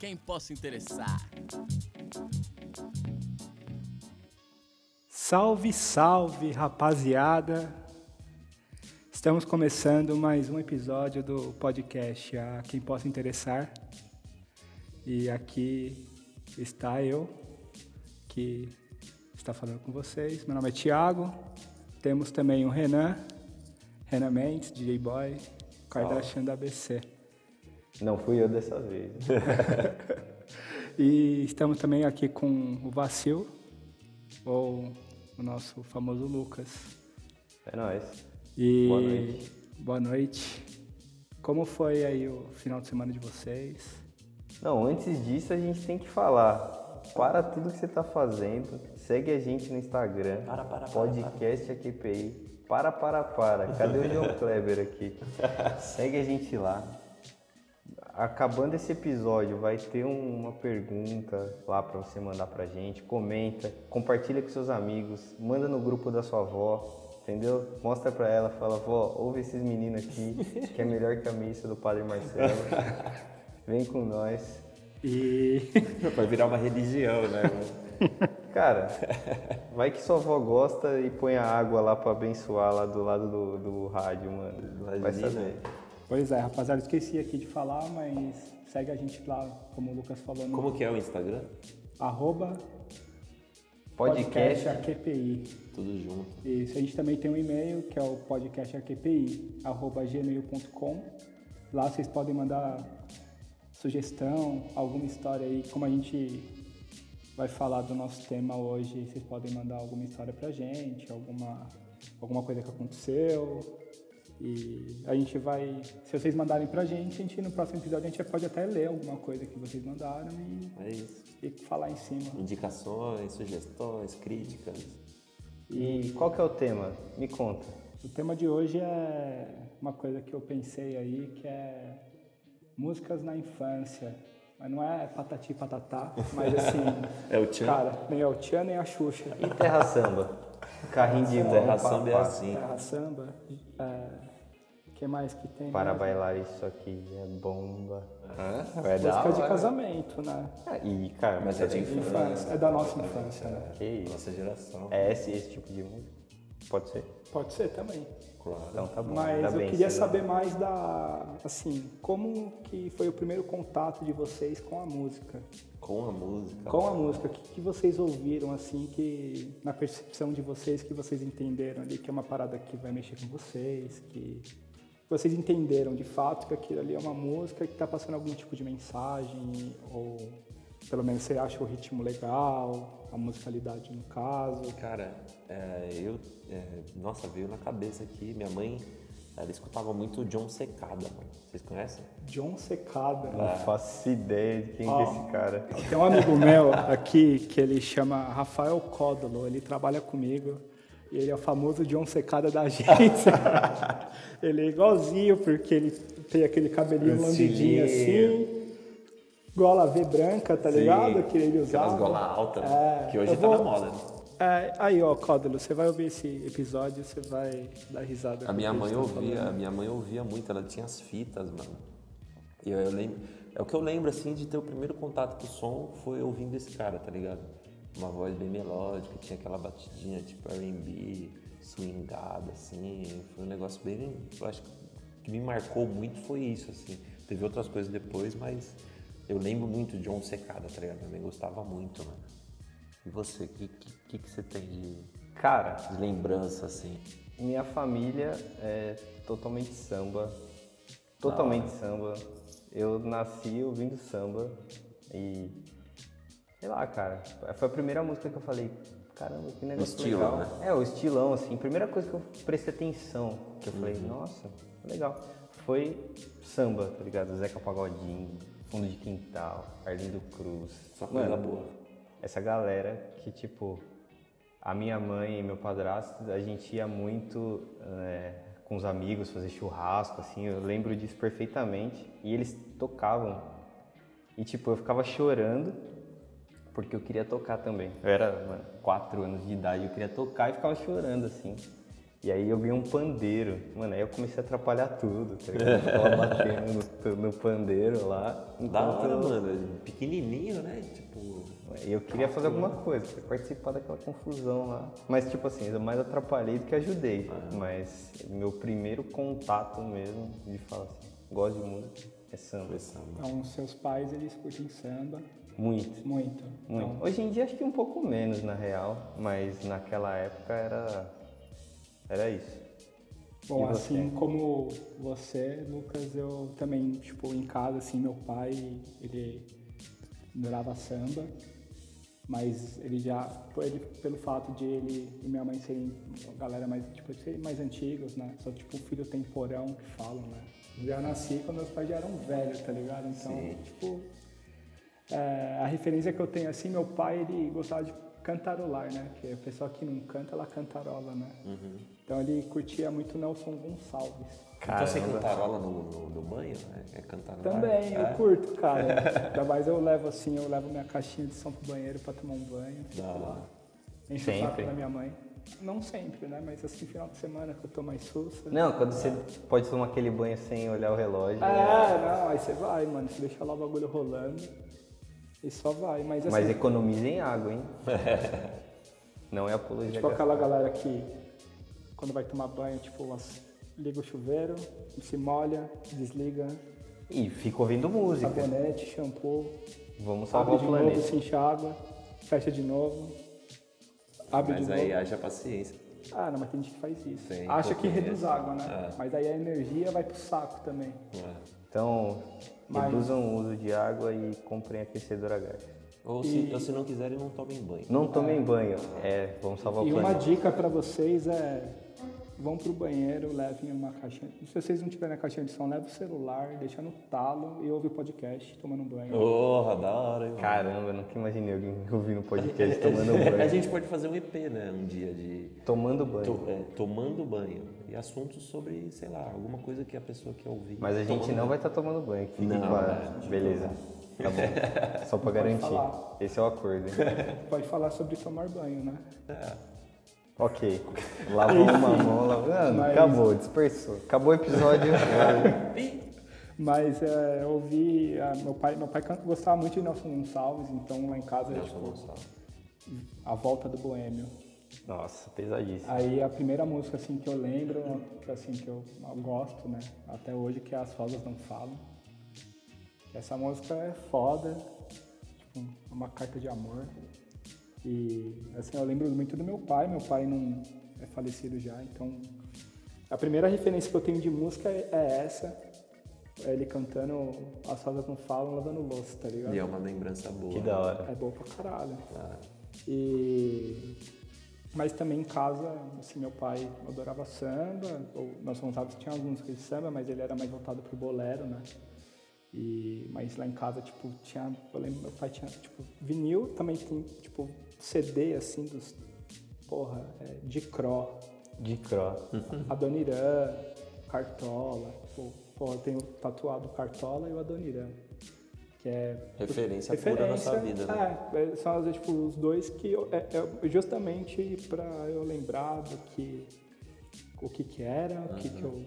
quem possa interessar. Salve, salve, rapaziada! Estamos começando mais um episódio do podcast A Quem Possa Interessar. E aqui está eu, que está falando com vocês. Meu nome é Thiago. Temos também o Renan, Renan Mendes, DJ Boy, Kardashian da ABC. Não fui eu dessa vez. e estamos também aqui com o Vacil, ou o nosso famoso Lucas. É nóis. E Boa noite. Boa noite. Como foi aí o final de semana de vocês? Não, antes disso a gente tem que falar. Para tudo que você está fazendo, segue a gente no Instagram. Para, para, para, podcast AQPI. Para, para, para. Cadê o João Kleber aqui? segue a gente lá. Acabando esse episódio, vai ter uma pergunta lá para você mandar pra gente. Comenta, compartilha com seus amigos, manda no grupo da sua avó, entendeu? Mostra pra ela, fala, vó, ouve esses meninos aqui, que é melhor que a missa do Padre Marcelo. Vem com nós. E Vai virar uma religião, né? Cara, vai que sua avó gosta e põe a água lá pra abençoar lá do lado do, do rádio, mano. Vai saber. Pois é, rapaziada, esqueci aqui de falar, mas segue a gente lá, como o Lucas falou, no Como que é o Instagram? arroba Podcast. AQPI. Tudo junto. Isso, a gente também tem um e-mail que é o podcastarqpi.gmail.com. Lá vocês podem mandar sugestão, alguma história aí, como a gente vai falar do nosso tema hoje, vocês podem mandar alguma história pra gente, alguma, alguma coisa que aconteceu. E a gente vai, se vocês mandarem pra gente, a gente no próximo episódio a gente pode até ler alguma coisa que vocês mandaram e, É isso. e falar em cima. Indicações, sugestões, críticas. E qual que é o tema? Me conta. O tema de hoje é uma coisa que eu pensei aí, que é músicas na infância. Mas não é patati patatá, mas assim. É o Tchan? Cara, nem é o Tchan nem a Xuxa. E Terra Samba? Carrinho de mão. Terra Samba é assim. Terra samba. É, que mais que tem? Para bailar isso aqui é bomba. Hã? Vai dar Música de casamento, né? Ah, E, cara, Mas é de De infância. É da nossa infância, né? Que isso? Nossa geração. É esse, esse tipo de música? Pode ser? Pode ser também. Claro. Então tá bom. Mas Ainda eu bem, queria saber mais da. Assim, como que foi o primeiro contato de vocês com a música? Com a música. Com a música, o que, que vocês ouviram, assim, que na percepção de vocês, que vocês entenderam ali, que é uma parada que vai mexer com vocês, que vocês entenderam de fato que aquilo ali é uma música que está passando algum tipo de mensagem, ou pelo menos você acha o ritmo legal, a musicalidade no caso. Cara, é, eu. é, nossa, veio na cabeça aqui. Minha mãe, ela escutava muito John Secada, mano. Vocês conhecem? John Secada. Não faço ideia de quem que é esse cara. Tem um amigo meu aqui que ele chama Rafael Códolo, ele trabalha comigo e ele é o famoso John Secada da agência. ele é igualzinho porque ele tem aquele cabelinho lambidinho assim, gola V branca, tá ligado? Que ele usava. Aquelas gola alta, É, que hoje tá vou- na moda. né? É, aí, ó, Códolo, você vai ouvir esse episódio, você vai dar risada. A minha mãe tá ouvia, falando. a minha mãe ouvia muito, ela tinha as fitas, mano. E eu, eu lembro, é o que eu lembro assim de ter o primeiro contato com o som foi ouvindo esse cara, tá ligado? Uma voz bem melódica, tinha aquela batidinha tipo R&B, swingada assim, foi um negócio bem, eu acho que me marcou muito foi isso assim. Teve outras coisas depois, mas eu lembro muito de John Secada, tá ligado? Mãe gostava muito, mano. E você, o que, que, que, você tem de, Cara, de lembrança assim? minha família é totalmente samba. Totalmente samba. Eu nasci ouvindo samba e. Sei lá, cara. Foi a primeira música que eu falei. Caramba, que negócio estilo, legal. né? É, o estilão, assim. Primeira coisa que eu prestei atenção, que eu falei, nossa, legal. Foi samba, tá ligado? Zeca Pagodinho, Fundo de Quintal, Arlindo Cruz. Só coisa Mano, boa. essa galera que, tipo, a minha mãe e meu padrasto, a gente ia muito é, com os amigos fazer churrasco, assim, eu lembro disso perfeitamente. E eles tocavam. E, tipo, eu ficava chorando porque eu queria tocar também. Eu era, mano, quatro anos de idade, eu queria tocar e ficava chorando, assim. E aí eu ganhei um pandeiro. Mano, aí eu comecei a atrapalhar tudo, tá ligado? Eu ficava batendo no, no pandeiro lá. Da hora, eu- mano. Pequenininho, né? Tipo. E eu queria fazer alguma coisa, queria participar daquela confusão lá. Mas, tipo assim, eu mais atrapalhei do que ajudei. Mas meu primeiro contato mesmo de falar assim, gosto de música, é samba. Foi samba. Então, seus pais, eles curtem samba Muito, muito. muito. Então, Hoje em dia acho que um pouco menos, na real. Mas naquela época era, era isso. Bom, assim como você, Lucas, eu também, tipo, em casa, assim, meu pai, ele adorava samba, mas ele já, ele, pelo fato de ele e minha mãe serem galera mais, tipo, serem mais antigos, né? Só, tipo, filho temporão que falam, né? Eu já nasci quando meus pais já eram velhos, tá ligado? Então, Sim. tipo, é, a referência que eu tenho, assim, meu pai, ele gostava de cantarolar, né? Que a pessoa que não canta, ela cantarola, né? Então ele curtia muito Nelson Gonçalves. Então você cantarola no, no, no banho? É, é cantarolar? Também, eu É? curto, cara. Ainda mais eu levo assim, eu levo minha caixinha de som pro banheiro pra tomar um banho. Da hora. Enche o saco Sempre? da minha mãe. Não sempre, né? Mas assim, final de semana que eu tô mais sussa. Não, quando você pode tomar aquele banho sem olhar o relógio. né? É, não, aí você vai, mano. Você deixa lá o bagulho rolando e só vai. Mas assim, Mas economizem água, hein? Não é apologia. tipo aquela galera que quando vai tomar banho, tipo, liga o chuveiro, se molha, desliga, E fica ouvindo música. sabonete, shampoo, Vamos salvar abre o de novo, se enxágua, fecha de novo, abre Mas de aí novo. haja paciência. Ah, não, mas tem gente que faz isso. Tem, Acha que reduz água, né? É. Mas aí a energia vai pro saco também. É. Então, Mas- reduzam o uso de água e comprem aquecedor a gás. Ou, se, ou se não quiserem, não tomem banho. Não tomem banho. É, vamos salvar E o uma planeta. dica pra vocês é vão pro banheiro, levem uma caixinha. Se vocês não tiverem a caixinha de som, leve o celular, deixa no talo e ouve o podcast tomando banho. Porra, da hora, hein? Caramba, eu nunca imaginei alguém ouvindo podcast tomando A banho. gente pode fazer um EP, né? Um dia de Tomando banho. to- é, tomando banho. E assuntos sobre, sei lá, alguma coisa que a pessoa quer ouvir. Mas a gente Tomando não vai estar tomando banho. Fique Não, claro. né? Beleza. Tá bom. Só pra garantir. falar. Esse é o acordo. hein? Pode falar sobre tomar banho, né? ok. Lavou uma mão, lavou. Mas- Acabou, dispersou. Acabou o episódio. Mas é, eu ouvi. ah, meu pai, meu pai gostava muito de Nelson Gonçalves, então lá em casa, Nelson tipo, Gonçalves. a volta do boêmio. Nossa, pesadíssimo. Aí a primeira música assim que eu lembro, que assim que eu gosto, né, até hoje que é As Rosas Não Falam. Essa música é foda, tipo, uma carta de amor. E assim, eu lembro muito do meu pai, meu pai não é falecido já, então a primeira referência que eu tenho de música é é essa. É ele cantando As Rosas Não Falam, lavando louça, tá ligado? E é uma lembrança boa. Que da hora. É boa pra caralho. Ah, E... Mas também em casa, assim, meu pai adorava samba, ou nós Gonçalves tinha músicas de samba, mas ele era mais voltado pro bolero, né? E, mas lá em casa, tipo, tinha, eu lembro, meu pai tinha, tipo, vinil, também tem, tipo, CD, assim, dos, porra, é, de Cro, De cro. Adoniran, Cartola, tipo, porra, eu tenho tatuado Cartola e o Adoniran, que é Referência pura na sua vida, né? É, é, são às tipo, os dois que eu, é, é justamente para eu lembrar do que o que que era, o que que eu,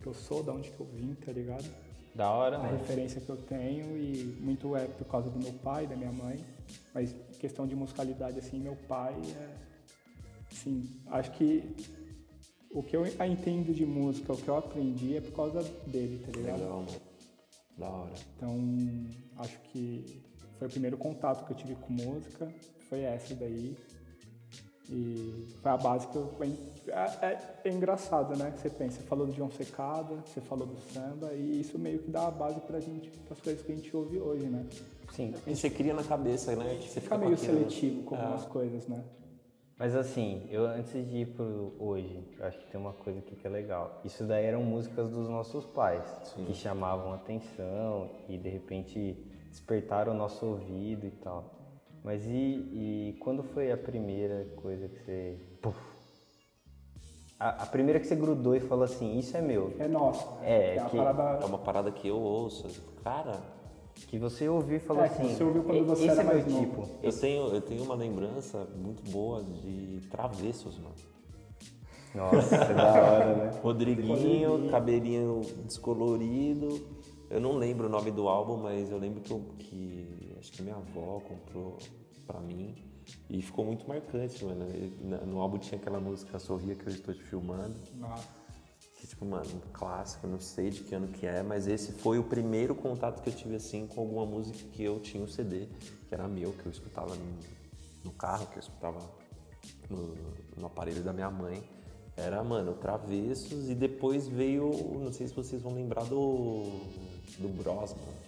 que eu sou, da onde que eu vim, tá ligado? Da hora, A mano. referência que eu tenho e muito é por causa do meu pai, da minha mãe, mas questão de musicalidade assim, meu pai é assim, acho que o que eu entendo de música, o que eu aprendi é por causa dele, tá ligado? Legal, mano. Da hora. Então, acho que foi o primeiro contato que eu tive com música, foi essa daí. E foi a base que eu. É, é- é engraçado, né? Você pensa, você falou do João Secada, você falou do samba, e isso meio que dá a base pra gente, pras coisas que a gente ouve hoje, né? Sim. E você cria na cabeça, né? Você Fica com meio seletivo com É. algumas coisas, né? Mas assim, eu antes de ir pro hoje, eu acho que tem uma coisa aqui que é legal. Isso daí eram músicas dos nossos pais, que chamavam atenção e de repente despertaram o nosso ouvido e tal. Mas e, e quando foi a primeira coisa que você. Puf, a, a primeira que você grudou e falou assim, isso é meu. É nosso. É, a que- parada. É uma parada que eu ouço. Cara, Que você ouviu e falou É, assim. você ouviu quando "E- você esse era é meu mais novo." tipo. eu tenho, eu tenho uma lembrança muito boa de travessos, mano. Nossa, é da hora, né? Rodriguinho, cabelinho descolorido. Eu não lembro o nome do álbum, mas eu lembro que, eu- que acho que minha avó comprou pra mim. E ficou muito marcante, mano. No álbum tinha aquela música Sorria que eu estou te filmando. Nossa. Tipo, mano, um clássico, não sei de que ano que é, mas esse foi o primeiro contato que eu tive, assim, com alguma música que eu tinha um CD, que era meu, que eu escutava no, no carro, que eu escutava no, no aparelho da minha mãe. Era, mano, Travessos, e depois veio, não sei se vocês vão lembrar do, do Bros, mano.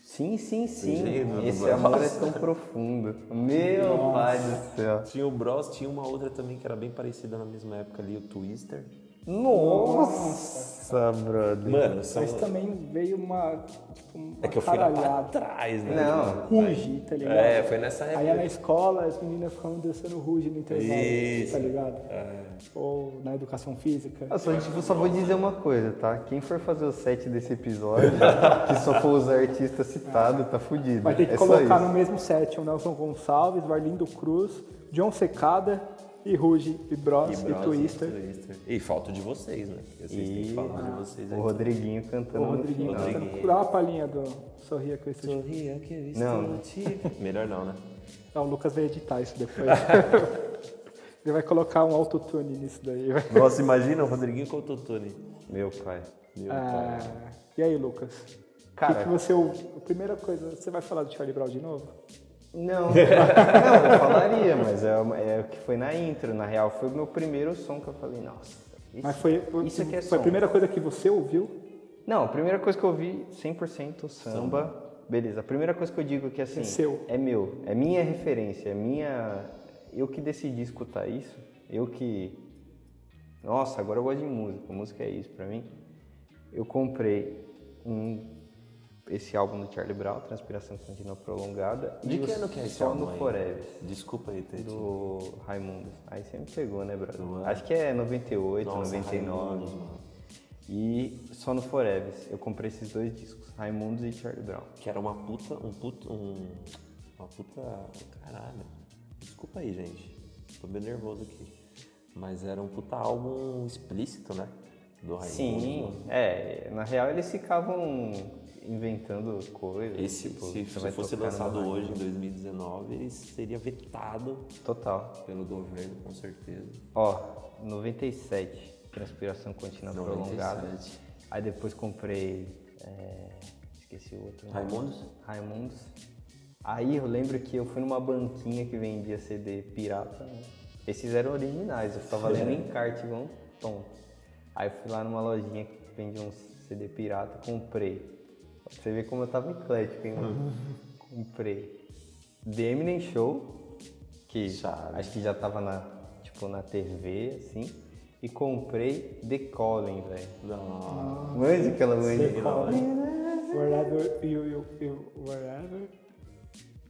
Sim, sim, sim. Esse amor é tão profundo. Meu pai do céu. Tinha o Bros, tinha uma outra também que era bem parecida na mesma época ali, o Twister. Nossa, brother. Mano, são... Mas também veio uma, tipo, uma É que eu fui lá pra trás, né? Não. Ruge, tá ligado? É, foi nessa época. Aí é na escola, as meninas ficavam dançando ruge no intervalo, Isso. tá ligado? Ou na educação física. Eu só, tipo, só vou dizer uma coisa, tá? Quem for fazer o set desse episódio, que só for os artistas citados, tá fudido. Vai ter que é colocar no mesmo set o Nelson Gonçalves, o Arlindo Cruz, John Secada e Ruge, e Bros, e, Bros, Twister. Twister. E falta de vocês, né? Porque vocês têm que E falar de vocês aí. o Rodriguinho O cantando Rodriguinho no final. cantando. Dá uma palhinha do Sorria que eu estou Sorria que eu Não. estou te... Melhor não, né? Não, o Lucas vai editar isso depois. Ele vai colocar um autotune nisso daí. Nossa, imagina o Rodriguinho com o Totone. Meu pai. Meu Ah, pai. e aí, Lucas? Cara- o que, que você? A primeira coisa, você vai falar do Charlie Brown de novo? Não, não, eu falaria, mas é, é o que foi na intro. Na real, foi o meu primeiro som que eu falei, nossa. Isso, Mas foi, isso aqui é foi a som. primeira coisa que você ouviu? Não, a primeira coisa que eu vi, 100% samba. Beleza, a primeira coisa que eu digo que assim, É seu. é meu, é minha referência, é minha. Eu que decidi escutar isso, eu que. Nossa, agora eu gosto de música, música é isso pra mim. Eu comprei um, esse álbum do Charlie Brown, Transpiração Contínua Prolongada. De e que ano que é esse Só álbum no? Forever, Desculpa aí, Tete. do Raimundos. Aí você me pegou, né, brother? Acho que é 98, Nossa, 99. Raimundos, mano. E só no Forever. Eu comprei esses dois discos, Raimundos e Charlie Brown. Que era uma puta, um puta, um... Uma puta... Caralho. Desculpa aí, gente. Tô bem nervoso aqui. Mas era um puta álbum explícito, né? Do Raimundo. Sim, é. Na real eles ficavam inventando coisas. Esse, tipo, se, se fosse lançado hoje, em 2019, ele seria vetado Total. pelo governo, com certeza. Ó, 97, Transpiração Contínua 97. Prolongada. Aí depois comprei. é, esqueci o outro. Raimundos? Raimundos. Aí eu lembro que eu fui numa banquinha que vendia CD pirata. Né? Esses eram originais, eu ficava lendo encarte igual um tonto. Aí eu fui lá numa lojinha que vendia um CD pirata, comprei. Você ver como eu tava eclético, hein, mano? comprei. The Eminem Show, que Chave. acho que já tava na, tipo, na TV, assim. E comprei The Calling, velho. Não. Manja aquela manja. The Calling. Wherever you, you, you wherever.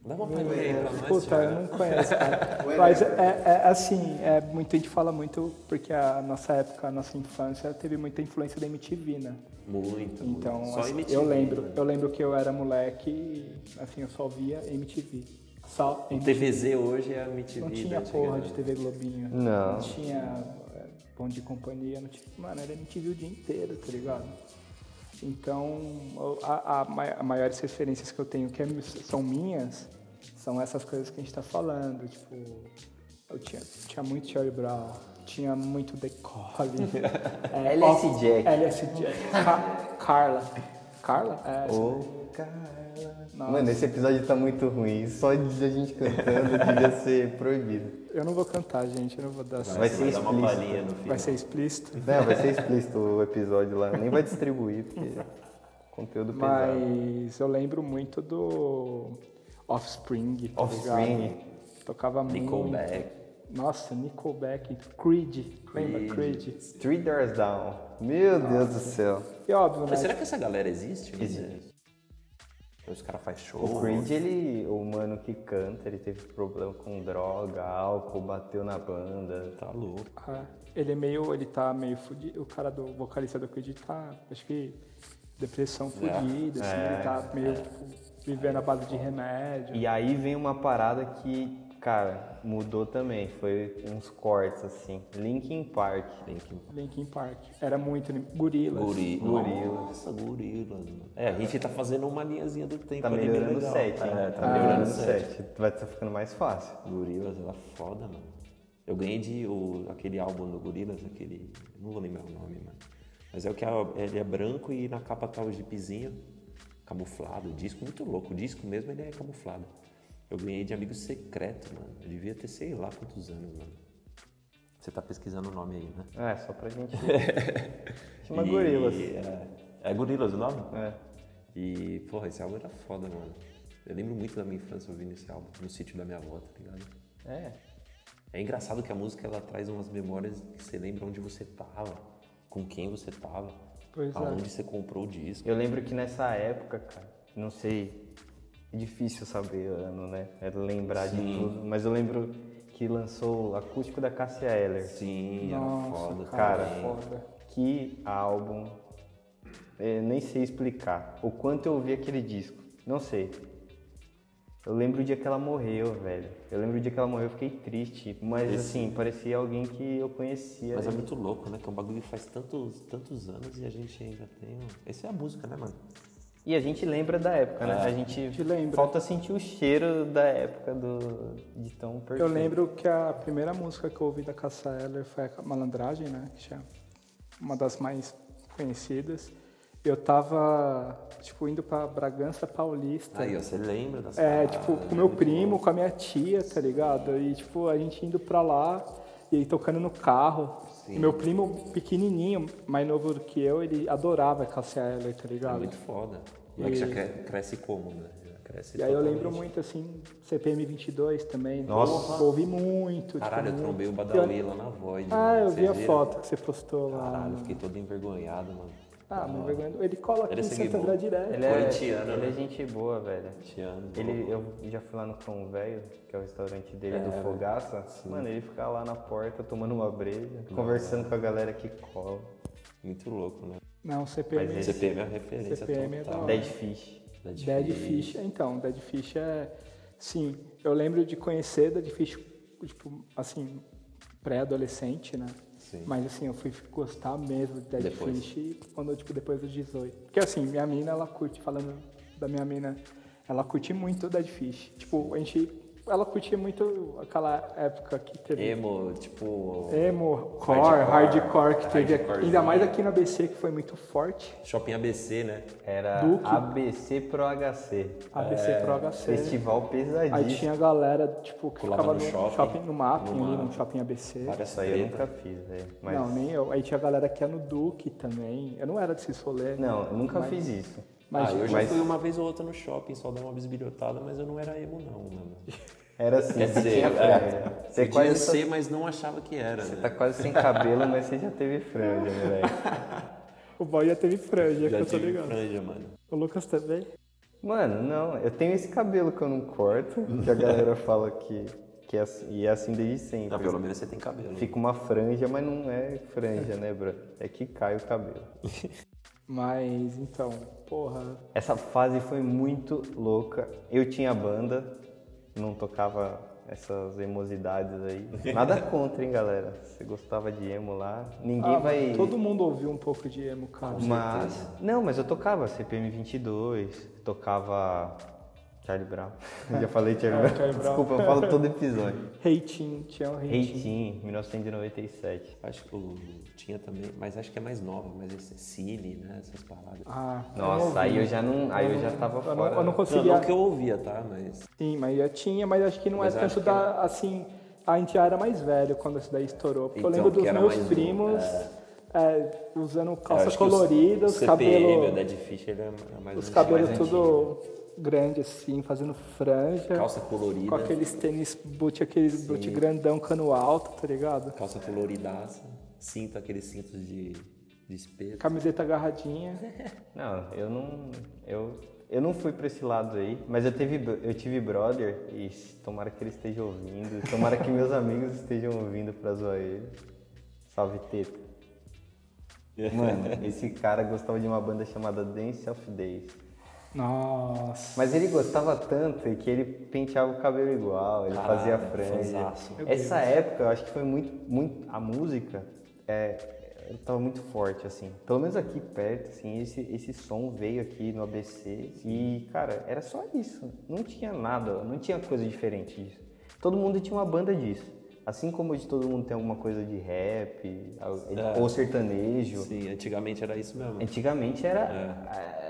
Dá uma palhinha aí pra nós, Puta, eu não conheço, cara. Mas é, é assim, é, muita gente fala muito porque a nossa época, a nossa infância teve muita influência da MTV, né? Muito, Então, muito. Só assim, MTV, eu lembro, né? eu lembro que eu era moleque e assim, eu só via MTV. Só O MTV. TVZ hoje é a MTV. Não tinha porra de TV Globinho. Não. Não tinha é, Bom de Companhia, não tinha. Mano, era MTV o dia inteiro, tá ligado? Então, o- a, a, mai- a maiores referências que eu tenho que é- são minhas são essas coisas que a gente tá falando. Tipo, eu tinha, tinha muito Charlie Brown, tinha muito The Calling. é, LS Jack. LS Jack. Ca- Carla. Carla? É, Ô, Carla. Nossa. Mano, esse episódio tá muito ruim. Só de a gente cantando devia ser proibido. Eu não vou cantar, gente, eu não vou dar Vai Você ser dar uma palhinha no final. Vai ser explícito. Não, vai ser explícito o episódio lá. Nem vai distribuir, porque conteúdo pesado. Mas eu lembro muito do Offspring. Tá Offspring. ligado? Tocava muito. Nickelback. Nossa, Nickelback. Creed. Lembra Creed? Three Doors Down. Meu Deus do céu. E óbvio, né? Mas será que essa galera existe? né? Existe. Os caras fazem show. O Creed, ele, o mano que canta, ele teve problema com droga, álcool, bateu na banda. Tá louco. Ah, ele é meio. Ele tá meio fudido. O cara do vocalista do Creed tá. Acho que. Depressão fudida, assim, ele tá meio tipo, vivendo a base de remédio. E aí vem uma parada que, Cara, mudou também. Foi uns cortes, assim. Linkin Park. Linkin Linkin Park. Era muito. Gorilas. Guri... Gorilas. Nossa, gorilas. mano. É, a gente tá fazendo uma linhazinha do tempo Tá melhorando o set, hein? É, tá Tá melhorando o set. Vai estar ficando mais fácil. Gorilas era foda, mano. Eu ganhei de o, aquele álbum do Gorilas, aquele. Não vou lembrar o nome, mano. Mas é o que é, ele é branco e na capa tá o jeepzinho camuflado. O disco muito louco. O disco mesmo ele é camuflado. Eu ganhei de amigo secreto, mano. Eu devia ter sei lá quantos anos, mano. Você tá pesquisando o nome aí, né? É, só pra gente. Chama E- Gorilas. É, é Gorilas o nome? É. E, porra, esse álbum era foda, mano. Eu lembro muito da minha infância ouvindo esse álbum, no sítio da minha avó, tá ligado? É. É engraçado que a música ela traz umas memórias que você lembra onde você tava, com quem você tava, Pois é. aonde você comprou o disco. Eu lembro que nessa época, cara, não sei, é difícil saber ano, né? É lembrar de tudo, mas eu lembro que lançou o Acústico da Cássia Eller. Sim, era Nossa, foda. cara, também. foda. Que álbum, é, nem sei explicar o quanto eu ouvi aquele disco, não sei. Eu lembro o dia que ela morreu, velho. Eu lembro o dia que ela morreu, eu fiquei triste. Mas assim, parecia alguém que eu conhecia. Mas é muito louco, né? Que é um bagulho que faz tantos, tantos anos e a gente ainda tem. Essa é a música, né, mano? E a gente lembra da época, né? É. A gente gente lembra. falta sentir o cheiro da época do de tão perfeito. Eu lembro que a primeira música que eu ouvi da Cassa Eller foi a Malandragem, né? Que é uma das mais conhecidas. Eu tava, tipo, indo pra Bragança Paulista. Aí, você lembra das É, paradas, tipo, com né? meu primo, com a minha tia, tá ligado? E, tipo, a gente indo pra lá e aí tocando no carro. E meu primo, pequenininho, mais novo do que eu, ele adorava Cassia Eller, tá É ligado? muito foda. O moleque já cre- cresce como, né? Cresce E aí eu lembro muito, assim, CPM 22 também. Nossa. Ouvi muito. Caralho, eu tipo, trombei o. Badawi lá na Void. Ah, mano. eu Vocês vi a viram? foto que você postou lá. Caralho, eu no- fiquei todo envergonhado, mano. Ah, me envergonhando. Ele cola aqui Ele é em Santo. André direto. Ele é, Corintiano, ele né? é gente boa, velho. Amo. Ele, eu já fui lá no Cão Velho, que é o restaurante dele do Fogaça. Mano, ele fica lá na porta tomando uma breja, conversando com a galera que cola. Muito louco, né? Não, CPM. Mas esse- CPM é a referência CPM é total. da Dead Fish. Dead Dead Fish. Fish, então, Dead Fish é. Sim, eu lembro de conhecer Dead Fish, tipo, assim, pré-adolescente, né? Sim. Mas assim, eu fui gostar mesmo de Dead. Fish quando, tipo, depois dos 18. Porque assim, minha mina, ela curte, falando da minha mina, ela curte muito Dead Fish. Tipo, a gente. Ela curtia muito aquela época que teve. Emo, tipo. Emo, core, Hardcore. hardcore, que teve. Ainda mais aqui na BC, que foi muito forte. Shopping ABC, né? Era Duque. ABC Pro HC. ABC Pro HC. Festival pesadíssimo. Aí tinha a galera, tipo, que Pulava ficava no no shopping, shopping, no mapping, no ali no shopping ABC. Várias Isso aí eu nunca fiz, velho. Mas... Não, nem eu. Aí tinha a galera que ia no Duque também. Eu não era desse rolê. Não, eu nunca fiz isso. Mas, ah, eu já mas- fui uma vez ou outra no shopping, só dar uma bisbilhotada, mas eu não era emo, não, mano. Era assim, Quer você dizer, tinha é. Você podia quase ser, mas não achava que era, Você né? tá quase sem cabelo, mas você já teve franja, moleque. o boy já teve franja, que Já eu tô ligado. franja, mano. O Lucas também? Mano, não, eu tenho esse cabelo que eu não corto, que a galera fala que, que é assim, e é assim desde sempre. Não, pelo menos você tem cabelo. Fica uma franja, mas não é franja, né, bro? É que cai o cabelo. Mas, então, porra. Essa fase foi muito louca. Eu tinha banda, não tocava essas emosidades aí. Nada contra, hein, galera. Você gostava de emo lá, ninguém Ah, vai... Todo mundo ouviu um pouco de emo, cara. Mas, não, mas eu tocava CPM 22, tocava Charlie Brown. Já falei Charlie Brown. Charlie Brown. Desculpa, eu falo todo episódio. Tinha um hating. Reitinho, 1997. Acho que o- tinha também, mas acho que é mais nova, mas esse é Cine, né? Essas paradas. Ah, eu não Nossa, ouvi. aí eu já não, aí eu já tava Eu não, fora. eu não Não, conseguia. não que eu ouvia, tá? Mas. Sim, mas eu tinha, mas acho que não Mas é tanto que da. Assim, a gente já era mais velho quando isso daí estourou. Porque eu Então, lembro dos meus mais um, primos é, usando eu calça acho que o CPM, o cabelos. Dead Fish, ele é mais Os cabelos mais tudo grande assim, fazendo franja. Calça colorida. Com aqueles tênis boot, aqueles boot grandão, cano alto, tá ligado? Calça coloridaça. Cinto, aqueles cintos de, de espeto. Camiseta agarradinha. Não, eu não, eu, eu não fui pra esse lado aí, mas eu, teve, eu tive brother e tomara que ele esteja ouvindo, tomara que meus amigos estejam ouvindo pra zoar ele. Salve teta. Mano, esse cara gostava de uma banda chamada Dance of Days. Nossa. Mas ele gostava tanto que ele penteava o cabelo igual, ele Caralho, fazia franja. Essa época eu acho que foi muito, muito a música é, estava muito forte assim. Pelo menos aqui perto, assim, esse esse som veio aqui no ABC e cara era só isso. Não tinha nada, não tinha coisa diferente disso. Todo mundo tinha uma banda disso. Assim como hoje todo mundo tem alguma coisa de rap É. ou sertanejo. Sim, antigamente era isso mesmo. Antigamente era é,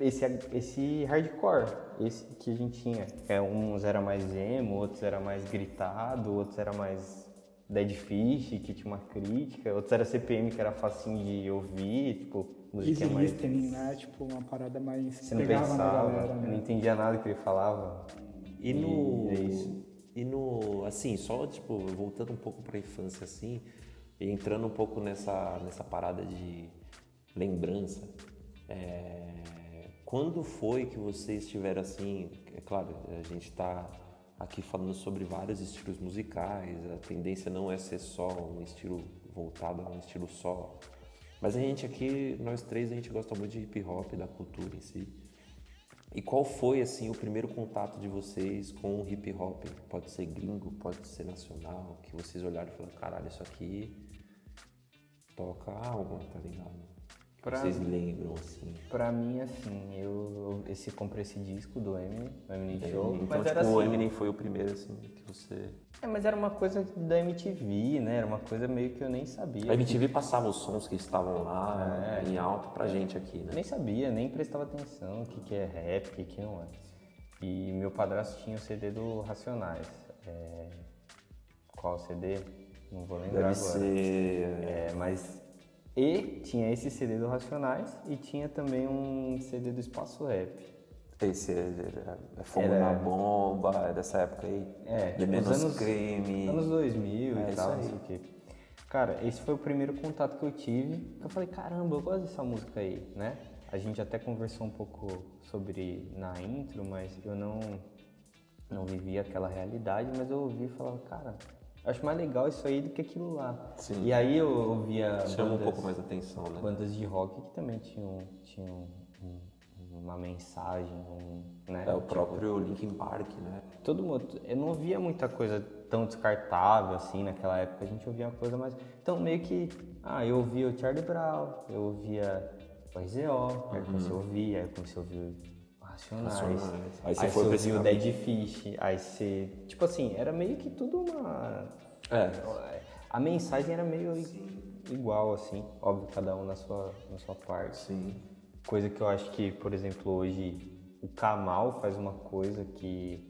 esse, esse hardcore, esse que a gente tinha. É, uns era mais emo, outros era mais gritado, outros era mais Dead Fish, que tinha uma crítica, outros era CPM, que era facinho de ouvir, tipo, Easy música mais... listening, né? Tipo, uma parada mais. Você não pensava, galera, não né? entendia nada que ele falava. E no. E é isso. E no. Assim, só tipo, voltando um pouco pra infância, assim, e entrando um pouco nessa, nessa parada de lembrança. é, Quando foi que vocês tiveram assim. É claro, a gente tá aqui falando sobre vários estilos musicais, a tendência não é ser só um estilo voltado a um estilo só. Mas a gente aqui, nós três, a gente gosta muito de hip hop, da cultura em si. E qual foi assim o primeiro contato de vocês com o hip hop? Pode ser gringo, pode ser nacional, que vocês olharam e falaram, caralho, isso aqui toca alma, tá ligado? Pra- Vocês lembram assim? Pra mim, assim, eu, eu esse, comprei esse disco do Eminem, do Eminem Show, então, mas tipo, era assim, o Eminem foi o primeiro assim que você. É, mas era uma coisa da MTV, né? Era uma coisa meio que eu nem sabia. A MTV passava os sons que estavam lá É. em alto pra gente aqui, né? Nem sabia, nem prestava atenção o que, que é rap, o que, que não é. E meu padrasto tinha o CD do Racionais. É, Qual CD? Não vou lembrar Deve agora. ser. É, mas. E tinha esse CD do Racionais e tinha também um CD do Espaço Rap. Esse é, é Fogo Era- na Bomba, é dessa época aí. É, de tipo, menos os anos- crime. Anos 2000 É, e tal, não sei o quê. Cara, esse foi o primeiro contato que eu tive. Eu falei, caramba, eu gosto dessa música aí, né? A gente até conversou um pouco sobre na intro, mas eu não, não vivia aquela realidade, mas eu ouvi e falava, cara, eu acho mais legal isso aí do que aquilo lá. Sim. E aí eu ouvia Chama um bandas- pouco mais atenção, né? bandas de rock que também tinham, tinham um- uma mensagem, um, né? É o Tipo, próprio Linkin Park, né? todo mundo. Eu não ouvia muita coisa tão descartável assim naquela época. A gente ouvia uma coisa mais. Então, meio que. Ah, eu ouvia o Charlie Brown, eu ouvia o RZO, aí eu comecei a ouvir, aí eu comecei a ouvir Racionais. Racionais. Aí Aí você você, foi pra esse o caminho. Dead Fish, aí você. Tipo assim, era meio que tudo uma. É. A mensagem era meio igual, assim. Óbvio, cada um na sua, na sua parte. Sim. Coisa que eu acho que, por exemplo, hoje o Kamal faz uma coisa que.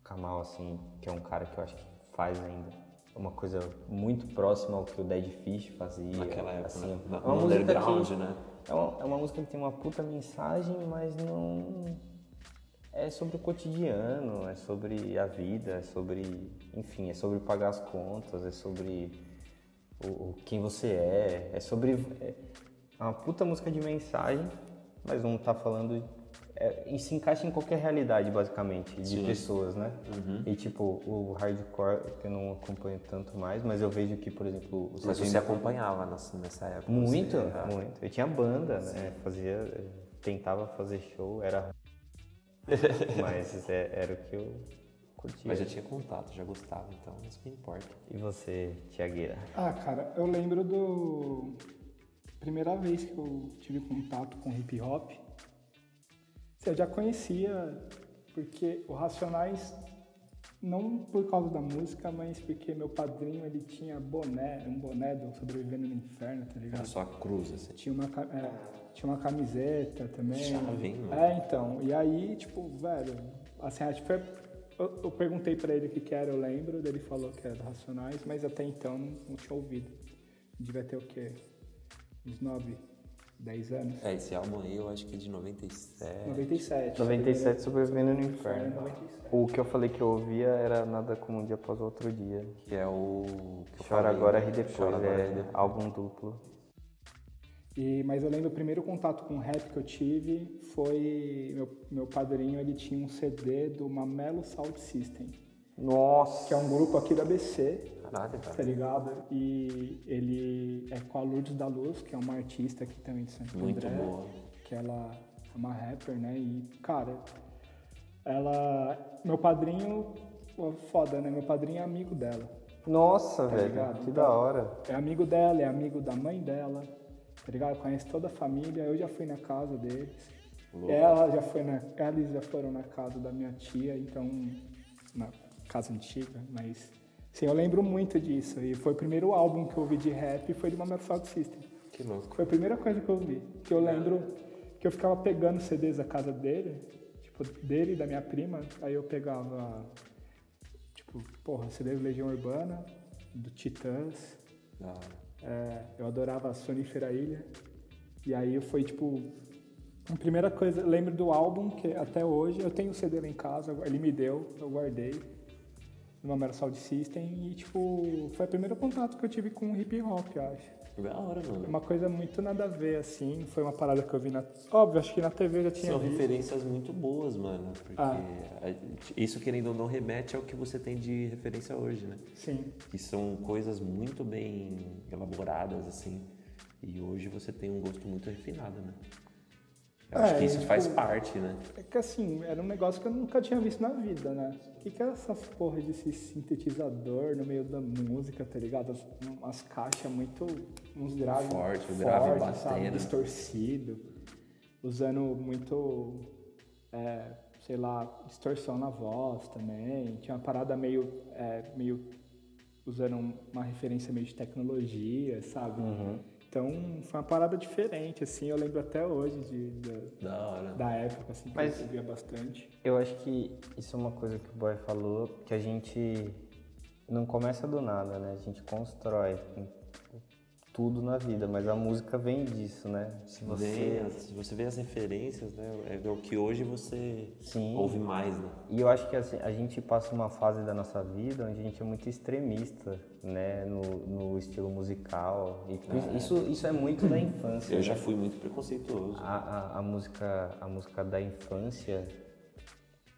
O Kamal, assim, que é um cara que eu acho que faz ainda uma coisa muito próxima ao que o Dead Fish fazia. Naquela época, assim. né? Uma no música underground, que- né? É uma, é uma música que tem uma puta mensagem, mas não. É sobre o cotidiano, é sobre a vida, é sobre. Enfim, é sobre pagar as contas, é sobre o, o- quem você é, é sobre. É uma puta música de mensagem, mas não tá falando. É, e se encaixa em qualquer realidade, basicamente, de Sim. pessoas, né? E tipo, o hardcore eu não acompanho tanto mais, mas eu vejo que, por exemplo, Mas você acompanhava nessa, nessa época? muito, você- ah, muito. Eu tinha banda, né? Fazia, tentava fazer show, era. Mas é- era o que eu curtia. Mas já tinha contato, já gostava, então isso que importa. E você, Tiagueira? Ah, cara, eu lembro do. Primeira vez que eu tive contato com hip hop. Eu já conhecia, porque o Racionais, não por causa da música, mas porque meu padrinho ele tinha boné, um boné do Sobrevivendo no Inferno, tá Era ligado? só a cruz, assim. Tinha uma, é, tinha uma camiseta também. Chave, hein, mano? É, então. E aí, tipo, velho, assim. Eu, eu perguntei pra ele o que, que era, eu lembro, ele falou que era do Racionais, mas até então não, não tinha ouvido. Devia ter o quê? Uns 9, 10 anos? É, esse álbum aí eu acho que é de 97. 97. 97 sobrevivendo no Inferno, inferno. 97. O que eu falei que eu ouvia era nada como um dia após o outro dia. Que é o. que eu Chora falei, agora, né? ri depois. Chora agora, é depois. álbum duplo. E, mas eu lembro o primeiro contato com rap que eu tive foi meu, meu padrinho, ele tinha um CD do Mamelo Sound System, Nossa! que é um grupo aqui da BC, Caralho, tá cara. ligado? E ele é com a Lourdes da Luz, que é uma artista aqui também de Santo Muito André, boa. que ela é uma rapper, né? E, cara, ela. Meu padrinho. Foda, né? Meu padrinho é amigo dela. Nossa, velho, ligado? que Então, da hora. É amigo dela, é amigo da mãe dela, tá ligado? Conhece toda a família. Eu já fui na casa deles. Louco. Ela já foi na. Eles já foram na casa da minha tia, então. Casa antiga, mas. Sim, eu lembro muito disso. E foi o primeiro álbum que eu ouvi de rap foi de Mamer Sound System. Que louco. Foi a primeira coisa que eu vi. Que eu lembro que eu ficava pegando CDs da casa dele, tipo, dele e da minha prima. Aí eu pegava, tipo, porra, CD do Legião Urbana, do Titãs. Hora. É, eu adorava a Sonífera Ilha. E aí foi, tipo, a primeira coisa, lembro do álbum, que até hoje eu tenho o CD lá em casa, ele me deu, eu guardei. Numa Mera Sound System e, tipo, foi o primeiro contato que eu tive com hip hop, eu acho. Da hora, mano. Uma coisa muito nada a ver, assim. Foi uma parada que eu vi na. Óbvio, acho que na TV eu já tinha São visto. referências muito boas, mano. Porque Ah. isso, querendo ou não, remete ao que você tem de referência hoje, né? Sim. Que são coisas muito bem elaboradas, assim. E hoje você tem um gosto muito refinado, né? Acho É, que isso tipo, faz parte, né? É que assim, era um negócio que eu nunca tinha visto na vida, né? O que, que é essas porra desse sintetizador no meio da música, tá ligado? As, umas caixas muito. uns graves. Forte, o grave fortes, sabe? Distorcido. Usando muito. é, sei lá, distorção na voz também. Tinha uma parada meio. é, meio usando uma referência meio de tecnologia, sabe? Então foi uma parada diferente, assim, eu lembro até hoje de, de- Da hora. da época, assim, que Mas- eu ouvia bastante. Eu acho que isso é uma coisa que o Boy falou, que a gente não começa do nada, né? A gente constrói tudo na vida, mas a música vem disso, né? Se Vê você as- se você vê as referências, né? É o que hoje você Sim. ouve mais, né? E eu acho que assim, a gente passa uma fase da nossa vida onde a gente é muito extremista, né, no, no estilo musical. E isso, isso é muito da infância. Eu já fui muito preconceituoso. a, a, a música a música da infância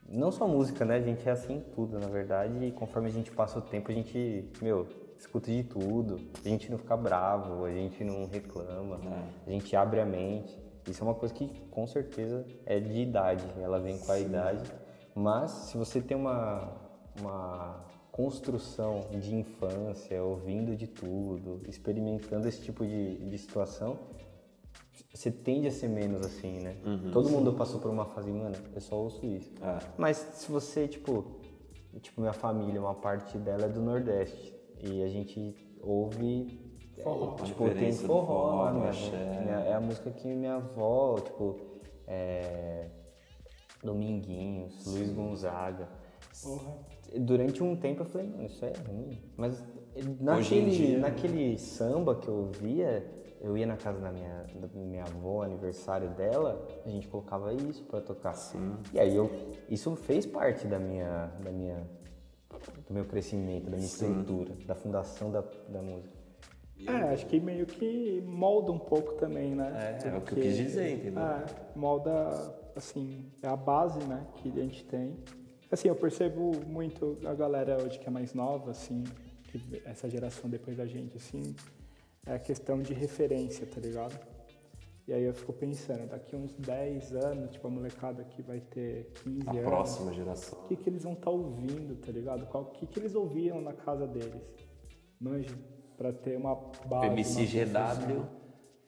não só música né a gente é assim em tudo na verdade e conforme a gente passa o tempo a gente meu escuta de tudo a gente não fica bravo a gente não reclama a gente abre a mente isso é uma coisa que com certeza é de idade ela vem com a idade mas se você tem uma uma construção de infância ouvindo de tudo experimentando esse tipo de, de situação você tende a ser menos assim, né? Todo mundo passou por uma fase, mano, eu só ouço isso. Ah. Mas se você, tipo, tipo, minha família, uma parte dela é do Nordeste. E a gente ouve. Forró. é, A tipo, tem forró, forró, né? axé. Minha- É a música que minha avó, tipo, é, Dominguinhos, Luiz Gonzaga. Porra. Durante um tempo eu falei, mano, isso é ruim. Mas naquele, dia- naquele samba que eu ouvia, eu ia na casa da minha, da minha avó, aniversário dela, a gente colocava isso pra tocar. E aí eu, isso fez parte da minha, da minha, do meu crescimento, da minha estrutura, da fundação da, da música. É, acho que meio que molda um pouco também, né? É, é o que eu quis dizer, entendeu? É, molda, assim, é a base, né, que a gente tem. Assim, eu percebo muito a galera hoje que é mais nova, assim, essa geração depois da gente, assim, é a questão de referência, tá ligado? E aí eu fico pensando, daqui uns 10 anos, tipo, a molecada que vai ter 15 A anos. próxima geração. o que, que eles vão estar ouvindo, tá ligado? Qual, o que, que eles ouviam na casa deles? Manja, pra ter uma base. MC uma GW.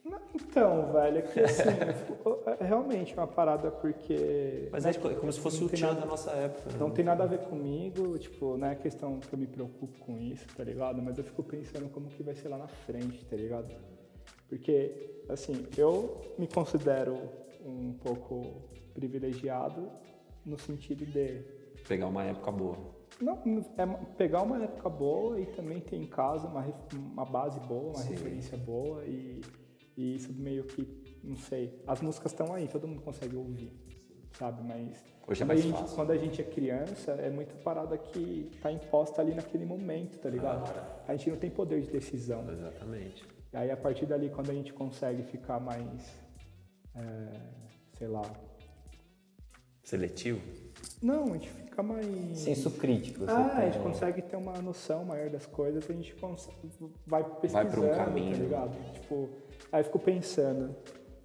Não, Então, velho, é que assim, é realmente uma parada porque. Mas né, é como se fosse o tchan nada- da nossa época. né? Não tem nada a ver comigo, tipo, não é questão que eu me preocupo com isso, tá ligado? Mas eu fico pensando como que vai ser lá na frente, tá ligado? Porque, assim, eu me considero um pouco privilegiado no sentido de Pegar uma época boa. não, é pegar uma época boa e também ter em casa uma, uma base boa, uma Sim. referência boa e, e isso meio que, não sei, as músicas estão aí, todo mundo consegue ouvir, sabe? Mas Hoje é quando, mais a gente, fácil. quando a gente é criança, é muita parada que tá imposta ali naquele momento, tá ligado? A gente não tem poder de decisão. Exatamente. E aí a partir dali, quando a gente consegue ficar mais, é, sei lá, Seletivo? não, a gente fica mais... Senso crítico. Você Ah, a tem, gente consegue ter uma noção maior das coisas, a gente consegue, vai pesquisando, Vai pra um caminho. tá ligado? Tipo, aí eu fico pensando,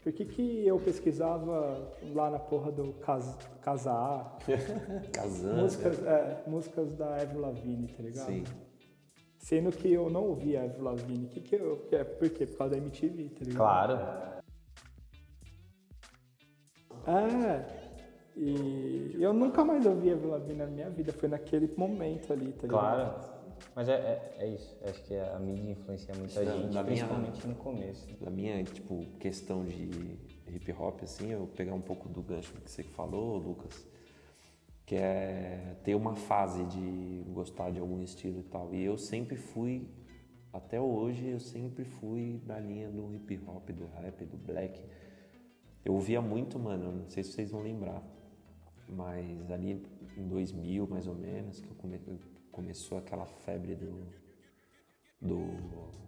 Por que, que eu pesquisava lá na porra do Cas Casar? Casando. músicas, é, músicas da Avril Lavigne, tá ligado? Sim. Sendo que eu não ouvia Avril Lavigne. Que que eu, é, por quê? Por causa da MTV, tá ligado? Claro. É. E eu nunca mais ouvi Avril Lavigne na minha vida. Foi naquele momento ali, tá ligado? Claro. Mas é, é, é isso. Acho que a mídia influencia muita Da- gente, minha- principalmente no começo. Da minha, tipo, questão de hip hop, assim, eu pegar um pouco do gancho que você falou, Lucas, que é ter uma fase de gostar de algum estilo e tal. E eu sempre fui, até hoje, eu sempre fui na linha do hip hop, do rap, do black. Eu ouvia muito, mano, não sei se vocês vão lembrar, mas ali em 2000, mais ou menos, que come- começou aquela febre do, do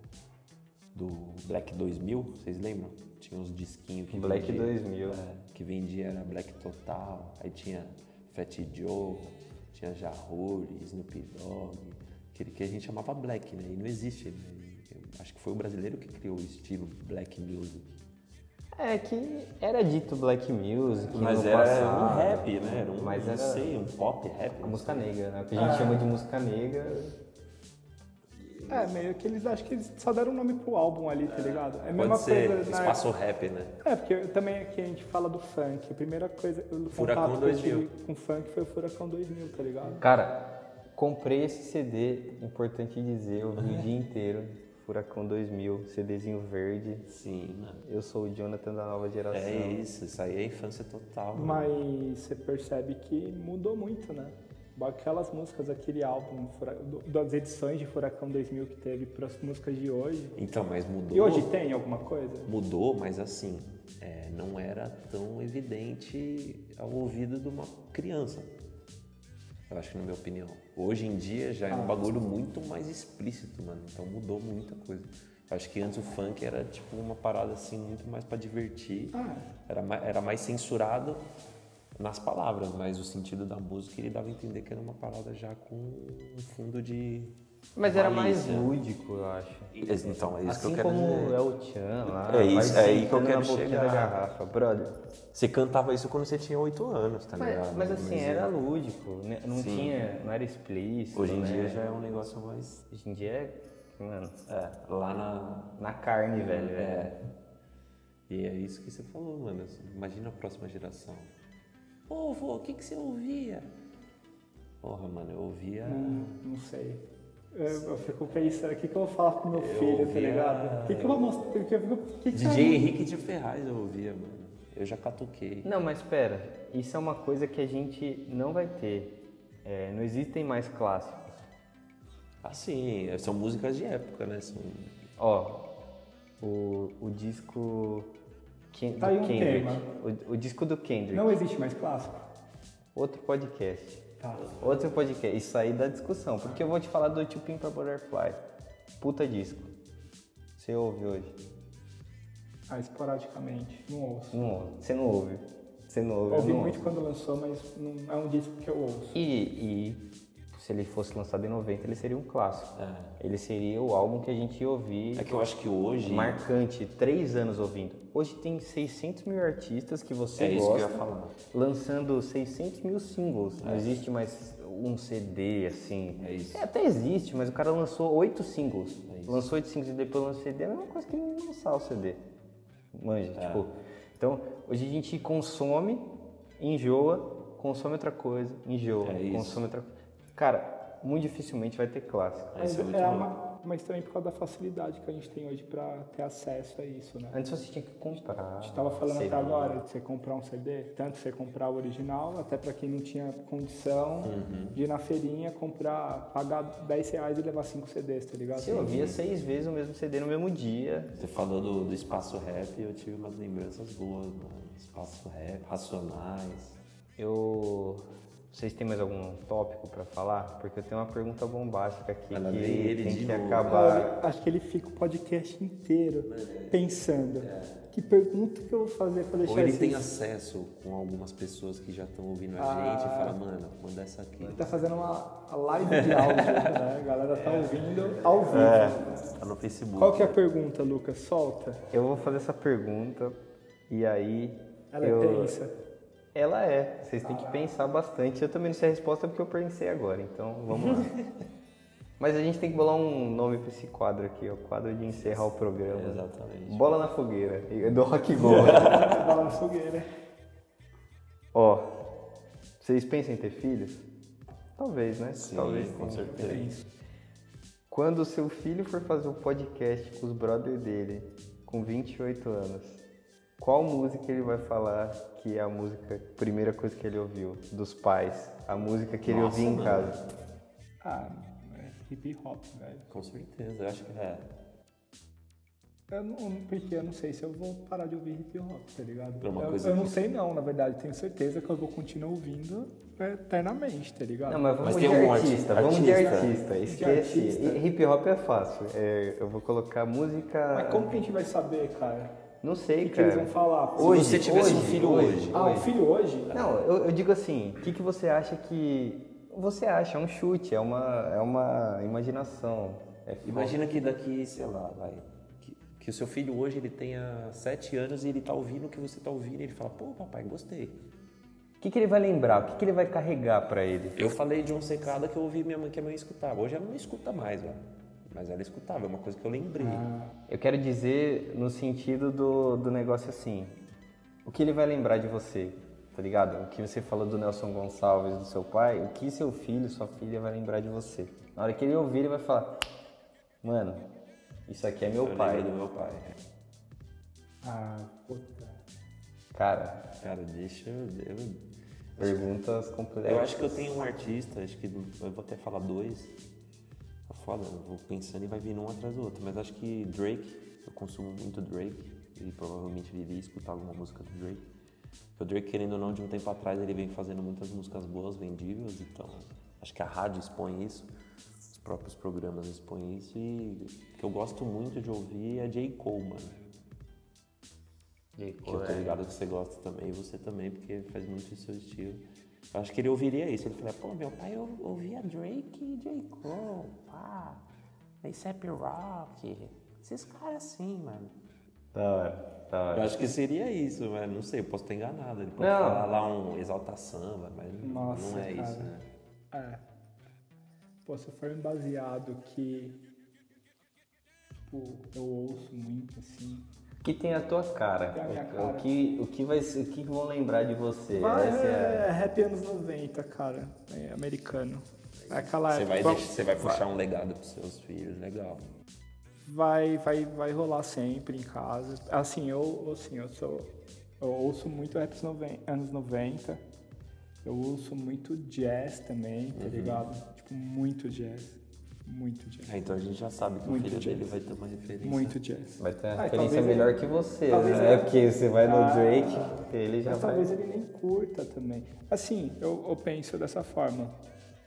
do Black 2000, vocês lembram? Tinha uns disquinhos que Black vendia, 2000. é, que vendia era Black Total, aí tinha Fat Joe, tinha Jahur, Snoop Dogg, aquele que a gente chamava Black, né? E não existe, né? Eu acho que foi o brasileiro que criou o estilo Black Music. É que era dito black music Mas era passado, um rap, né? Era um, Mas não era sei, um pop rap. a música negra, né? O que a gente chama de música negra. É, meio que eles acham que eles só deram um nome pro álbum ali, tá ligado? É a mesma Pode ser coisa na espaço rap, né? É, porque também aqui a gente fala do funk. A primeira coisa, o Furacão contato que eu 2000. tive com funk foi o Furacão 2000, tá ligado? Cara, comprei esse CD, importante dizer, eu vi o dia inteiro. Furacão 2000, CDzinho verde. Sim, mano. Eu sou o Jonathan da nova geração. É isso, isso aí é infância total. mano. Mas você percebe que mudou muito, né? Aquelas músicas, aquele álbum, das edições de Furacão 2000 que teve para as músicas de hoje. Então, mas mudou. E hoje tem alguma coisa? Mudou, mas assim, é, não era tão evidente ao ouvido de uma criança. Eu acho que na minha opinião. Hoje em dia já é um bagulho muito mais explícito, mano. Então mudou muita coisa. Eu acho que antes o funk era tipo uma parada assim muito mais pra divertir. Ah, Era mais, era mais censurado nas palavras, mas o sentido da música ele dava a entender que era uma parada já com um fundo de. Mas era mais lúdico, eu acho. Então, é isso assim que eu quero como dizer. é o Tchan lá. É isso- é aí que eu quero chegar. da garrafa. Brother, Você cantava isso quando você tinha 8 anos, tá ligado? mas, mas assim, era lúdico, né? não Sim. tinha, não era explícito. Hoje em né? dia já é um negócio mais. Hoje em dia é, mano, É, lá na. na carne, velho. É. E é isso que você falou, mano. Imagina a próxima geração. Ô, vô, o que, que você ouvia? Porra, mano, eu ouvia. não, não sei. Eu, eu fico pensando, o que, que eu vou falar pro meu Eu filho, tá ouvia- ligado? O que, que eu vou mostrar? O que, que, que que DJ Henrique de Ferraz eu ouvia, mano. Eu já catuquei. Não, mas espera, isso é uma coisa que a gente não vai ter. É, não existem mais clássicos. Assim, são músicas de época, né? São... Ó, o, o disco Ken, Tá aí um Kendrick. tema. O, o disco do Kendrick. Não existe mais clássico? Outro podcast. Tá. Outro podcast. Isso aí dá discussão. Porque eu vou te falar do Two Pimp a Butterfly. Puta disco. Você ouve hoje? Ah, esporadicamente. Não ouço. Não ouve. Você não ouve. Você não ouve. eu Ouvi muito ouço. quando lançou, mas não é um disco que eu ouço. E, e se ele fosse lançado em 90, ele seria um clássico. É. Ele seria o álbum que a gente ia ouvir É que eu acho que hoje. marcante, três anos ouvindo. Hoje tem 600 mil artistas que você É que gosta, falar. lançando 600 mil singles. Não existe mais um CD assim. É isso. até existe, mas o cara lançou oito singles. É lançou oito singles e depois lançou CD. É a mesma coisa que lançar o CD. Manja, É. tipo. Então, hoje a gente consome, enjoa, consome outra coisa, enjoa, É consome outra coisa. Cara, muito dificilmente vai ter clássico. Mas, Isso é muito é bom. uma- mas também por causa da facilidade que a gente tem hoje pra ter acesso a isso, né? Antes você tinha que comprar. A gente tava falando CD. até agora de você comprar um CD, tanto você comprar o original, até pra quem não tinha condição Uhum. de ir na feirinha comprar, pagar 10 reais e levar 5 CDs, tá ligado? Você ouvia seis vezes o mesmo CD no mesmo dia. Você falou do, do espaço rap e eu tive umas lembranças boas, mano. Espaço rap, racionais. Eu. Vocês têm mais algum tópico pra falar? Porque eu tenho uma pergunta bombástica aqui Ela que ele tem que novo. acabar. Olha, acho que ele fica o podcast inteiro é. pensando. Que pergunta que eu vou fazer pra deixar Ou ele esses- tem acesso com algumas pessoas que já estão ouvindo a gente e fala, mano, manda essa aqui. Ele tá fazendo uma live de áudio, né? A galera tá ouvindo ao vivo. Tá no Facebook. Qual que é a pergunta, Lucas? Solta. Eu vou fazer essa pergunta E aí. Ela eu... é tensa. Ela é. Vocês têm que pensar bastante. Eu também não sei a resposta porque eu pensei agora, então vamos lá. Mas a gente tem que bolar um nome pra esse quadro aqui, o quadro de encerrar o programa. Exatamente. Bola na fogueira, do Rock Go. Bola na fogueira. Ó, vocês pensam em ter filhos? Talvez, né? Sim, Talvez. com certeza. Quando o seu filho for fazer um podcast com os brothers dele, com 28 anos, qual música ele vai falar que é a música, primeira coisa que ele ouviu dos pais? A música que ele Nossa, ouvia em casa? Ah, é hip hop, velho. Com certeza, eu acho que é. Eu não, porque eu não sei se eu vou parar de ouvir hip hop, tá ligado? É uma eu coisa eu não sei não, na verdade, tenho certeza que eu vou continuar ouvindo eternamente, tá ligado? Não, mas vamos Mas de tem um artista, artista- vamos de artista. Esquece. artista. Hip hop é fácil. É, eu vou colocar música. Mas como que a gente vai saber, cara? Não sei, O que, que cara. eles vão falar? Se Hoje, você tivesse um hoje, filho hoje. hoje, Ah, o filho hoje? Não, eu, eu digo assim, o que, que você acha que. Você acha, é um chute, é uma, é uma imaginação. É. Imagina que daqui, sei lá, vai. Que, que o seu filho hoje ele tenha 7 anos e ele tá ouvindo o que você tá ouvindo e ele fala, pô, papai, gostei. O que, que ele vai lembrar? O que, que ele vai carregar pra ele? Eu falei de um secada que eu ouvi minha mãe que a mãe escutava. Hoje ela não escuta mais, velho. Mas ela escutava, é uma coisa que eu lembrei. Eu quero dizer no sentido do, do negócio assim. O que ele vai lembrar de você, tá ligado? O que você falou do Nelson Gonçalves, do seu pai, o que seu filho, sua filha vai lembrar de você. Na hora que ele ouvir, ele vai falar: Mano, isso aqui é meu eu pai. do meu pai. Ah, puta. Cara, Cara, deixa eu. Eu, perguntas complexas. eu acho que eu tenho um artista, acho que eu vou até falar dois. Tá foda, eu vou pensando e vai vindo um atrás do outro. Mas acho que Drake, eu consumo muito Drake e provavelmente iria escutar alguma música do Drake. Porque o Drake, querendo ou não, de um tempo atrás ele vem fazendo muitas músicas boas, vendíveis, então acho que a rádio expõe isso, os próprios programas expõem isso e o que eu gosto muito de ouvir é J. Cole, mano. J. Que eu tô Cole, é. ligado que você gosta também, e você também, porque faz muito o seu estilo. Eu acho que ele ouviria isso. Ele falaria, pô, meu pai ou- ouvia Drake e J. Cole, pá, A$AP Rock, esses caras assim, mano. Da hora, da Eu acho que seria isso, mas não sei, eu posso estar enganado. Ele pode Não. falar lá um Exalta Samba, mas Nossa, não é cara. isso, né? É. Pô, se eu for baseado que. Tipo, eu ouço muito assim. Que tem a tua cara. Tem a cara. O, que, o, que vai, ser- o que vão lembrar de você? Vai, Essa é é, rap anos 90, cara. É americano. É aquela Você vai, você vai puxar um legado pros seus filhos, legal. vai, vai, vai rolar sempre em casa. Assim, eu, assim, eu sou. Eu ouço muito rap anos 90. Eu ouço muito jazz também, Uhum. tá ligado? Tipo, muito jazz. Muito jazz. É, então a gente já sabe que Muito o filho jazz. dele vai ter uma referência. Muito jazz. Vai ter uma Ah, referência talvez melhor ele- que você, talvez né? ele- Porque você vai no Ah, Drake, ele já Mas vai. talvez ele nem curta também. Assim, eu, eu penso dessa forma.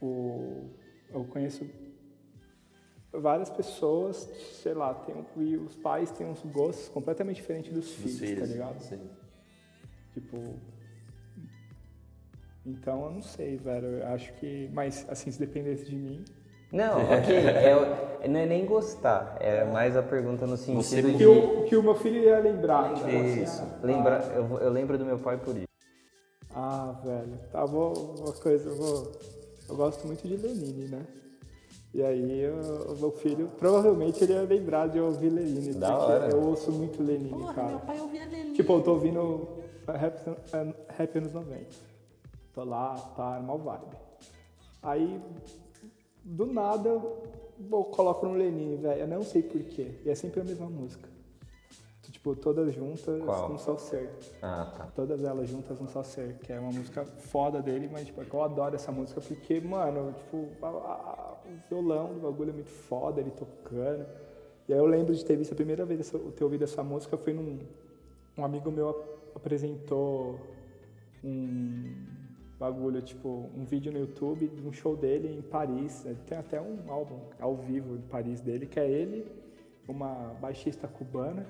O, eu conheço várias pessoas, sei lá, tem, e os pais têm uns gostos completamente diferentes dos, Dos filhos, filhos, tá ligado? Sim. Tipo. Então eu não sei, velho. Eu acho que. Mas assim, se dependesse de mim. Não, ok, é, não é nem gostar, é mais a pergunta no sentido Você- O de que, o, que o meu filho ia lembrar. tipo assim, Isso. ah, lembrar. Eu, eu lembro do meu pai por isso. Ah, velho. Tá bom, uma coisa, eu vou. Eu gosto muito de Lenine, né? E aí eu- o meu filho, provavelmente ele ia lembrar de ouvir Lenine. Da porque hora. eu ouço muito Lenine, cara. Tipo, eu tô ouvindo rap, rap anos 90. Tô lá, tá, mal vibe. Aí, do nada, eu coloco no Lenine, velho. Eu não sei porquê. E é sempre a mesma música. Tipo, todas juntas, Qual? um só ser. Ah, tá. Todas elas juntas um só ser, que é uma música foda dele, mas tipo, eu adoro essa música porque, mano, tipo, a- a- o violão do bagulho é muito foda, ele tocando. E aí eu lembro de ter visto a primeira vez essa, ter ouvido essa música foi num. Um amigo meu ap- apresentou um bagulho, tipo, um vídeo no YouTube de um show dele em Paris. Tem até um álbum ao vivo em Paris dele, que é ele, uma baixista cubana,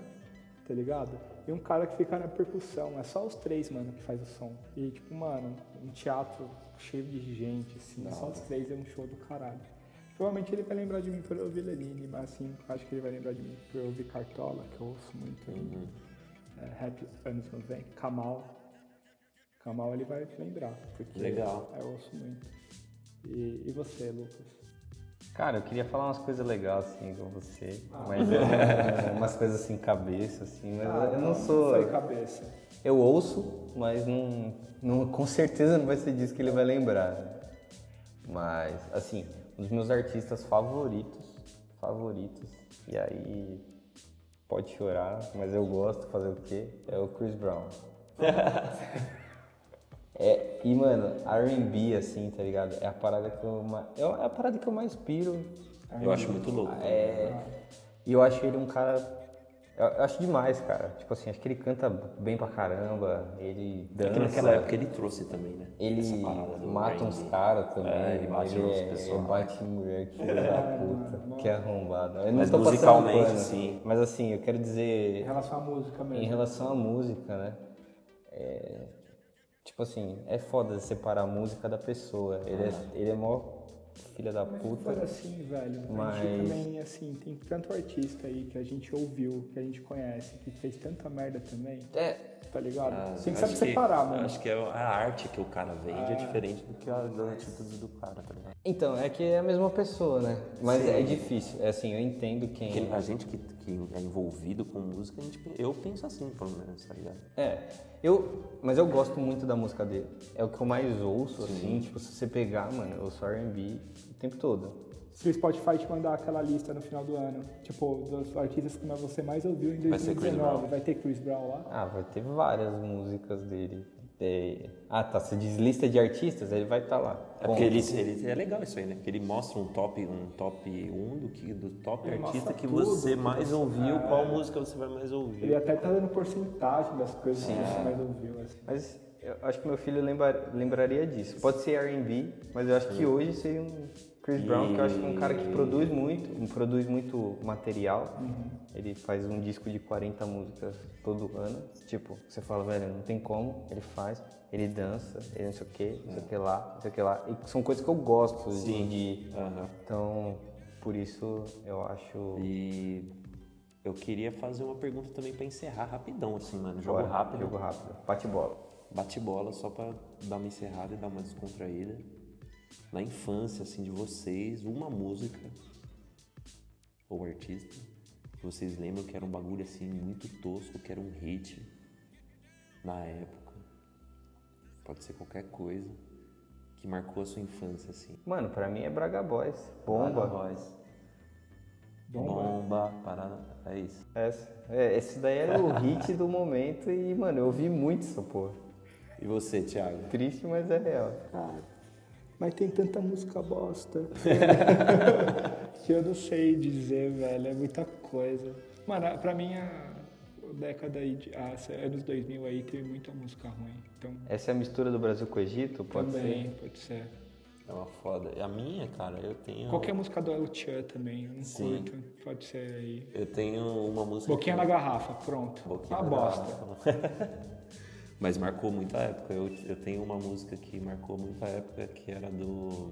tá ligado? E um cara que fica na percussão. É só os três, mano, que faz o som. E, tipo, mano, um teatro cheio de gente, assim, só os três é um show do caralho. Provavelmente ele vai lembrar de mim por eu ouvir Lenine, mas assim, acho que ele vai lembrar de mim por eu ouvir Cartola, que eu ouço muito ainda. é, rap anos 90, Kamal. Kamal ele vai lembrar, porque Legal. eu ouço muito. E, e você, Lucas? Cara, eu queria falar umas coisas legais assim com você, Ah. mas é, umas coisas assim cabeça assim, mas eu não sou. Cabeça. Eu ouço, mas não, não, com certeza não vai ser disso que ele vai lembrar. né? Mas, assim, um dos meus artistas favoritos, favoritos, e aí pode chorar, mas eu gosto, fazer o quê? É o Chris Brown. É, e mano, R&B assim, tá ligado? É a parada que eu mais, é a parada que eu mais piro. Eu acho muito louco. É, e eu acho ele um cara eu acho demais, cara. Tipo assim, acho que ele canta bem pra caramba, ele É que dança. naquela época ele trouxe também, né? Ele mata uns caras também. É, ele bate ele é, pessoal. ele bate em mulher, que filho da puta. Que arrombado. Eu não Mas musicalmente, pano, sim. Mas assim, eu quero Em dizer, relação à música mesmo. em relação à música, né? É, tipo assim, é foda separar a música da pessoa. Ele é, ele é mó filha da puta. Foi assim, velho. A Mas- gente também, assim, tem tanto artista aí que a gente ouviu, que a gente conhece, que fez tanta merda também, É, tá ligado? Ah, tem que saber separar, mano. Acho que é a arte que o cara vende é diferente do que a das atitudes do cara, tá ligado? Então, é que é a mesma pessoa, né? Mas é difícil. É assim, eu entendo quem. Porque a gente que, que é envolvido com música, a gente, eu penso assim, pelo menos, tá ligado? É, eu, mas eu gosto muito da música dele. É o que eu mais ouço, assim, tipo, se você pegar, mano, eu ouço R&B o tempo todo. Se o Spotify te mandar aquela lista no final do ano, tipo, dos artistas que você mais ouviu em Vai ser Chris 2019, Brown. vai ter Chris Brown lá? Ah, vai ter várias músicas dele. É, Ah, tá, você diz lista de artistas, ele vai estar lá. É porque ele, ele é legal isso aí, né? Porque ele mostra um top, um top 1 do, que, do top Ele artista que tudo, você mais ouviu, qual música você vai mais ouvir. Ele até tá dando porcentagem das coisas que você mais ouviu, assim. Mas eu acho que meu filho lembra- lembraria disso. Pode ser R&B, mas eu acho que hoje seria um Chris Brown, que eu acho que é um cara que produz muito, produz muito material. Ele faz um disco de 40 músicas todo ano. Tipo, você fala, velho, não tem como, ele faz, ele dança, ele não sei o que, não sei o que lá, não sei o que lá. E são coisas que eu gosto de- de... Aham. Então, por isso eu acho... E eu queria fazer uma pergunta também pra encerrar rapidão, assim, mano. Jogo Bora, rápido. Jogo rápido. Bate bola. Bate bola só pra dar uma encerrada e dar uma descontraída. Na infância, assim, de vocês, uma música ou artista que vocês lembram que era um bagulho assim muito tosco, que era um hit na época. Pode ser qualquer coisa que marcou a sua infância, assim. Mano, pra mim é Braga Boys. Bomba. Voz. Bomba. Bomba, parada. É isso. Essa, é, esse daí era o hit do momento e, mano, eu ouvi muito essa porra. E você, Thiago? Triste, mas é real. Cara, mas tem tanta música bosta que eu não sei dizer, velho. É muita coisa. Mano, pra mim, a década aí, de, ah, anos 2000 aí, teve muita música ruim. Então, Essa é a mistura do Brasil com o Egito, pode também, ser? pode ser. É uma foda. E a minha, cara, eu tenho. Qualquer música do El Chan também, eu não Sim. curto. Pode ser aí. Eu tenho uma música. Boquinha que- na garrafa, pronto. Boquinha Uma na bosta. Mas marcou muita época. Eu, eu tenho uma música que marcou muita época que era do.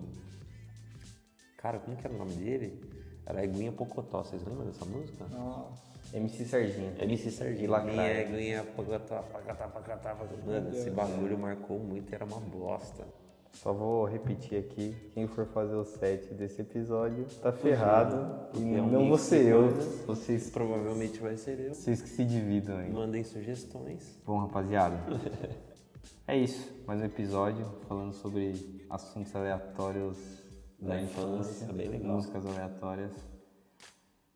Cara, como que era o nome dele? Era Eguinha Pocotó. Vocês lembram dessa música? Nossa. MC Serginho. MC Serginho. Lacraia. Eguinha Pocotó, pacatá, pacatá, pacatá. Mano, esse bagulho marcou muito e era uma bosta. Só vou repetir aqui, quem for fazer o set desse episódio tá ferrado. E é um não vou ser eu, vocês, Provavelmente vai ser eu. vocês que se dividam aí. Mandem sugestões. Bom, rapaziada, é isso. Mais um episódio falando sobre assuntos aleatórios da, Da infância, legal. músicas aleatórias.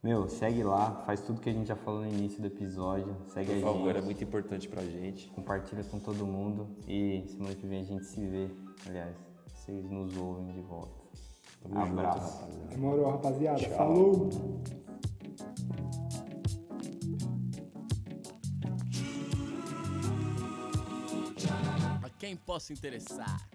Meu, segue lá, faz tudo que a gente já falou no início do episódio. Segue Por a favor, gente, é muito importante pra gente. compartilha com todo mundo e semana que vem a gente se vê. Aliás, vocês nos ouvem de volta. Tamo junto, Abraço. rapaziada. Demorou, rapaziada. Falou! A quem possa interessar.